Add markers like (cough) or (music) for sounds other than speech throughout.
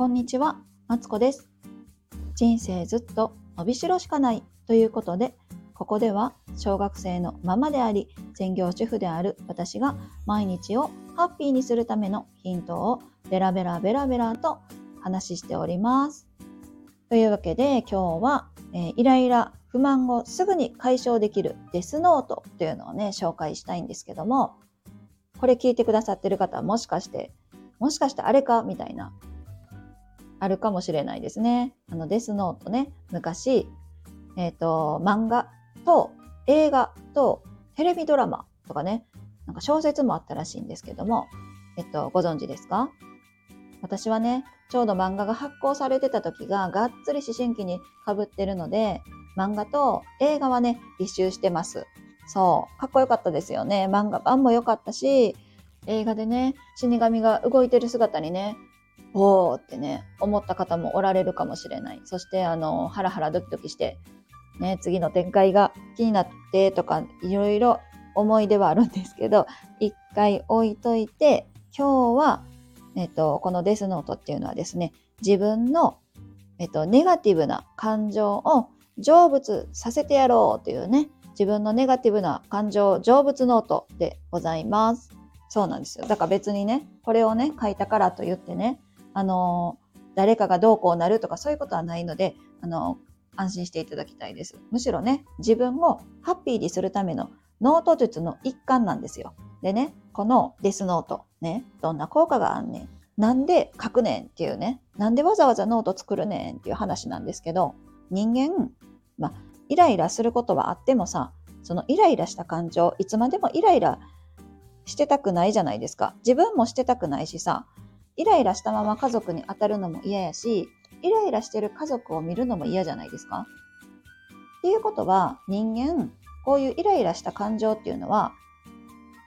こんにちは、マツコです。人生ずっと伸びしろしかないということで、ここでは小学生のママであり、専業主婦である私が毎日をハッピーにするためのヒントをベラベラベラベラと話しております。というわけで今日は、えーイライラ、不満をすぐに解消できるデスノートというのをね、紹介したいんですけども、これ聞いてくださってる方はもしかして、もしかしてあれかみたいな、あるかもしれないですね。あの、デスノートね、昔、えっ、と、漫画と映画とテレビドラマとかね、なんか小説もあったらしいんですけども、えっと、ご存知ですか？私はね、ちょうど漫画が発行されてた時ががっつり思春期に被ってるので、漫画と映画はね、一周してます。そう、かっこよかったですよね。漫画版も良かったし、映画でね、死神が動いてる姿にね、おーってね、思った方もおられるかもしれない。そして、あの、ハラハラドキドキして、ね、次の展開が気になってとか、いろいろ思い出はあるんですけど、一回置いといて、今日は、えっと、このデスノートっていうのはですね、自分の、えっと、ネガティブな感情を成仏させてやろうというね、自分のネガティブな感情成仏ノートでございます。そうなんですよ。だから別にね、これをね、書いたからと言ってね、あの誰かがどうこうなるとかそういうことはないので、あの安心していただきたいです。むしろね、自分をハッピーにするためのノート術の一環なんですよ。でね、このデスノート、ね、どんな効果があんねん。なんで書くねんっていうね、なんでわざわざノート作るねんっていう話なんですけど、人間、まあ、イライラすることはあってもさ、そのイライラした感情、いつまでもイライラしてたくないじゃないですか。自分もしてたくないしさ、イライラしたまま家族に当たるのも嫌やし、イライラしてる家族を見るのも嫌じゃないですか。っていうことは、人間、こういうイライラした感情っていうのは、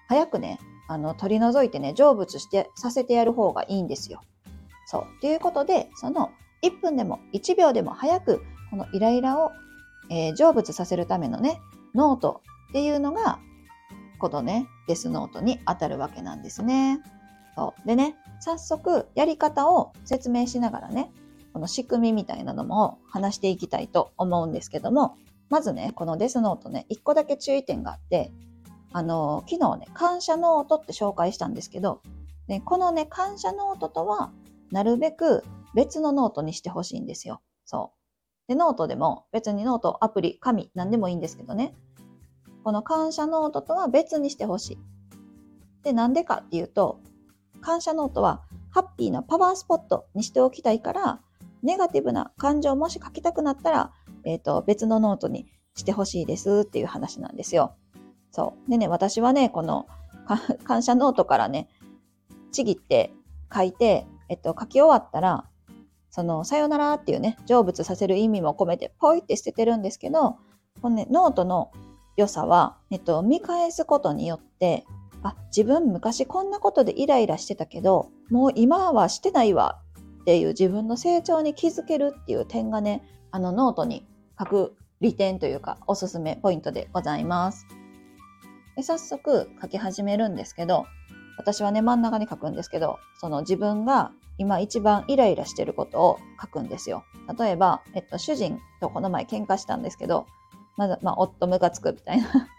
早くね、あの、取り除いてね、成仏してさせてやる方がいいんですよ。そう。ということで、その1分でも1秒でも早く、このイライラを、えー成仏させるためのね、ノートっていうのが、このね、デスノートに当たるわけなんですね。そう。でね、早速やり方を説明しながらね、この仕組みみたいなのも話していきたいと思うんですけども、まずね、このデスノートね、一個だけ注意点があって、あの、昨日ね、感謝ノートって紹介したんですけど、ね、このね、感謝ノートとは、なるべく別のノートにしてほしいんですよ。そう。で、ノートでも別にノート、アプリ、紙、何でもいいんですけどね、この感謝ノートとは別にしてほしい。で、なんでかっていうと、感謝ノートはハッピーなパワースポットにしておきたいから、ネガティブな感情もし書きたくなったら、えっ、と、別のノートにしてほしいですっていう話なんですよ。そう。でね、私はね、この感謝ノートからね、ちぎって書いて、えっと、書き終わったら、その、さよならっていうね、成仏させる意味も込めて、ポイって捨ててるんですけど、このね、ノートの良さは、えっと、見返すことによって、あ、自分昔こんなことでイライラしてたけど、もう今はしてないわっていう自分の成長に気づけるっていう点がね、あのノートに書く利点というかおすすめポイントでございます。で早速書き始めるんですけど、私はね、真ん中に書くんですけど、その自分が今一番イライラしてることを書くんですよ。例えば、えっと、主人とこの前喧嘩したんですけど、まず、まあ、夫ムカつくみたいな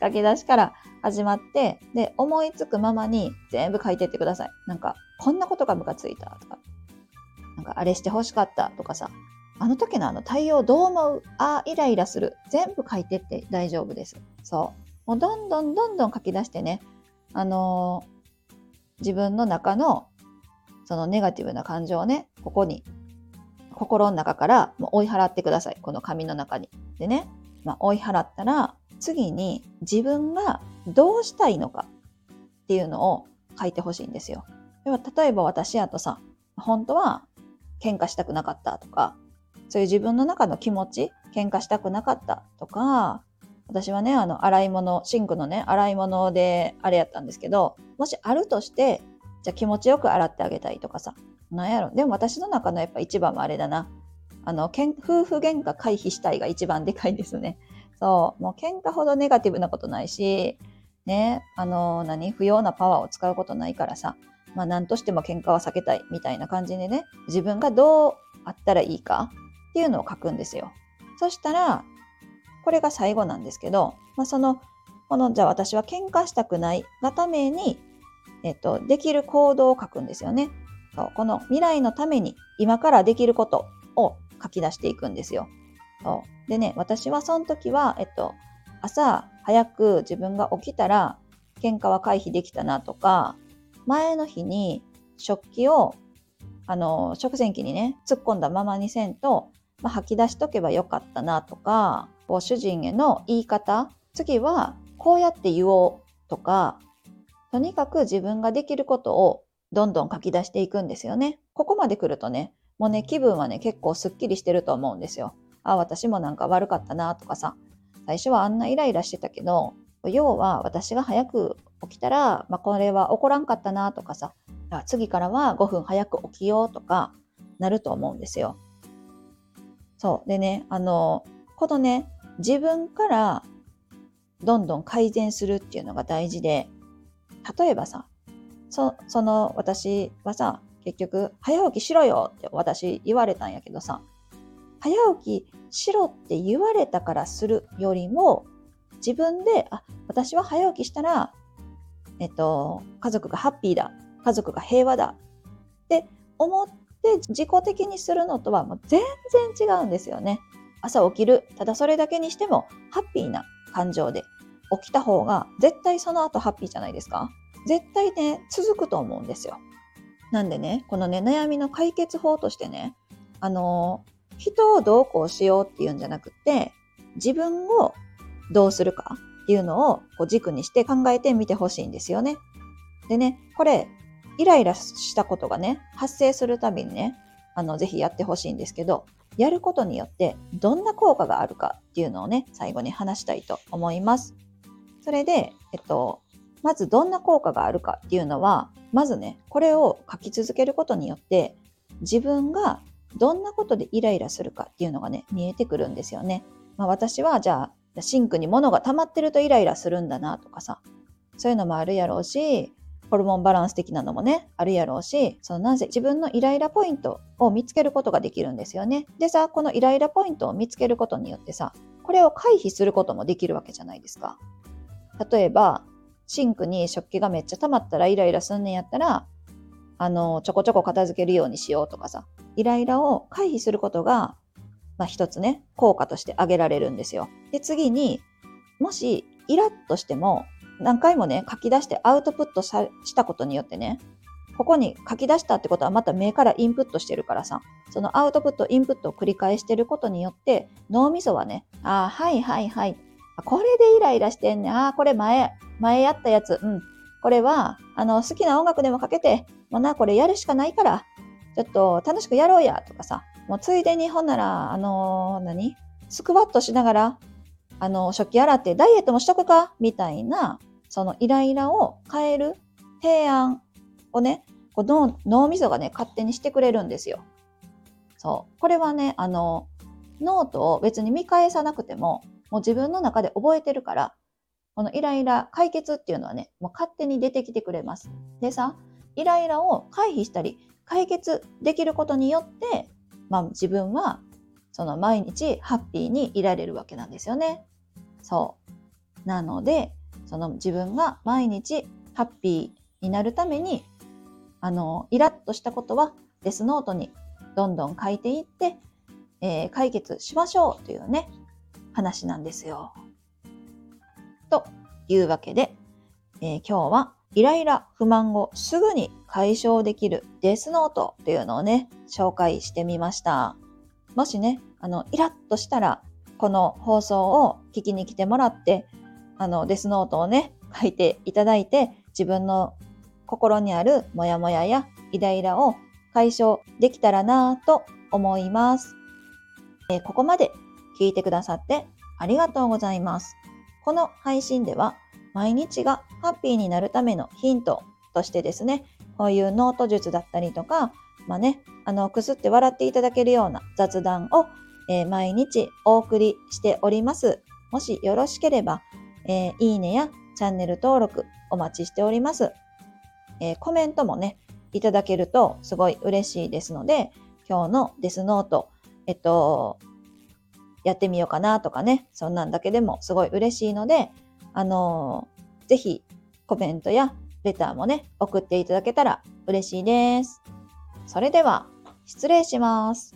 (laughs) 書き出しから始まって、で、思いつくままに全部書いてってください。なんか、こんなことがムカついたとか、なんか、あれして欲しかったとかさ、あの時のあの対応どう思う？あイライラする。全部書いてって大丈夫です。そう。もうどんどんどんどん書き出してね、あのー自分の中のそのネガティブな感情をね、ここに、心の中からもう追い払ってください。この紙の中に。でね、まあ、追い払ったら、次に自分がどうしたいのかっていうのを書いてほしいんですよ。では例えば私やとさ、本当は喧嘩したくなかったとか、そういう自分の中の気持ち、喧嘩したくなかったとか、私はね、あの、洗い物、シンクのね、洗い物であれやったんですけど、もしあるとして、じゃあ気持ちよく洗ってあげたいとかさ、なんやろ。でも私の中のやっぱ一番はあれだな。あの、夫婦喧嘩回避したいが一番でかいですね。そう、もう喧嘩ほどネガティブなことないし、ね、あの、何？不要なパワーを使うことないからさ、まあ何としても喧嘩は避けたいみたいな感じでね、自分がどうあったらいいかっていうのを書くんですよ。そしたら、これが最後なんですけど、まあ、その、この、じゃあ私は喧嘩したくないがために、えっと、できる行動を書くんですよね。そうこの未来のために今からできることを書き出していくんですよ。そうでね、私はその時は、えっと、朝早く自分が起きたら喧嘩は回避できたなとか、前の日に食器をあの食洗機にね突っ込んだままにせんと、まあ、吐き出しとけばよかったなとかこう主人への言い方次はこうやって言おうとかとにかく自分ができることをどんどん書き出していくんですよね。ここまで来るとねもうね気分はね結構すっきりしてると思うんですよ。あ私もなんか悪かったなとかさ最初はあんなイライラしてたけど要は私が早く起きたら、まあ、これは起こらんかったなとかさ次からは5分早く起きようとかなると思うんですよ。そうでねあのこのね自分からどんどん改善するっていうのが大事で例えばさそその私はさ結局早起きしろよって私言われたんやけどさ早起きしろって言われたからするよりも自分であ私は早起きしたらえっと、家族がハッピーだ、家族が平和だって思って自己的にするのとはもう全然違うんですよね。朝起きる、ただそれだけにしてもハッピーな感情で起きた方が絶対その後ハッピーじゃないですか。絶対ね、続くと思うんですよ。なんでね、このね、悩みの解決法としてね、あの人をどうこうしようっていうんじゃなくて、自分をどうするかっていうのをこう軸にして考えてみてほしいんですよね。でね、これ、イライラしたことがね、発生するたびにね、あの、ぜひやってほしいんですけど、やることによってどんな効果があるかっていうのをね、最後に話したいと思います。それで、えっと、まずどんな効果があるかっていうのは、まずね、これを書き続けることによって、自分がどんなことでイライラするかっていうのがね、見えてくるんですよね。まあ、私はじゃあシンクに物が溜まってるとイライラするんだなとかさ、そういうのもあるやろうし、ホルモンバランス的なのもね、あるやろうし、そのなぜ自分のイライラポイントを見つけることができるんですよね。でさ、このイライラポイントを見つけることによってさ、これを回避することもできるわけじゃないですか。例えば、シンクに食器がめっちゃ溜まったらイライラすんねんやったら、あの、ちょこちょこ片付けるようにしようとかさ、イライラを回避することがまあ、一つね、効果として挙げられるんですよ。で、次に、もしイラッとしても、何回もね、書き出してアウトプットしたことによってね、ここに書き出したってことはまた目からインプットしてるからさ、そのアウトプット、インプットを繰り返してることによって、脳みそはね、ああ、はいはいはい。これでイライラしてんねああ、これ前、前やったやつ。うん。これは、あの、好きな音楽でもかけて、もうな、これやるしかないから、ちょっと楽しくやろうや、とかさ。もうついでにほんなら、あのー、何？スクワットしながら、あの、食器洗ってダイエットもしとくか？みたいな、そのイライラを変える提案をね、この脳みそがね、勝手にしてくれるんですよ。そう。これはね、あの、ノートを別に見返さなくても、もう自分の中で覚えてるから、このイライラ解決っていうのはね、もう勝手に出てきてくれます。でさ、イライラを回避したり、解決できることによって、まあ、自分はその毎日ハッピーにいられるわけなんですよね。そう。なので、その自分が毎日ハッピーになるために、あの、イラッとしたことはデスノートにどんどん書いていって、えー、解決しましょうというね、話なんですよ。というわけで、えー、今日はイライラ、不満をすぐに解消できるデスノートというのをね、紹介してみました。もしね、あの、イラッとしたら、この放送を聞きに来てもらって、あの、デスノートをね、書いていただいて、自分の心にあるモヤモヤやイライラを解消できたらなぁと思います、えー、ここまで聞いてくださってありがとうございます。この配信では毎日がハッピーになるためのヒントとしてですね、こういうノート術だったりとか、まあね、あの、くすって笑っていただけるような雑談を、えー、毎日お送りしております。もしよろしければ、えー、いいねやチャンネル登録お待ちしております。えー、コメントもね、いただけるとすごい嬉しいですので、今日のデスノート、えっと、やってみようかなとかね、そんなんだけでもすごい嬉しいので、あのー、ぜひコメントやレターもね、送っていただけたら嬉しいです。それでは、失礼します。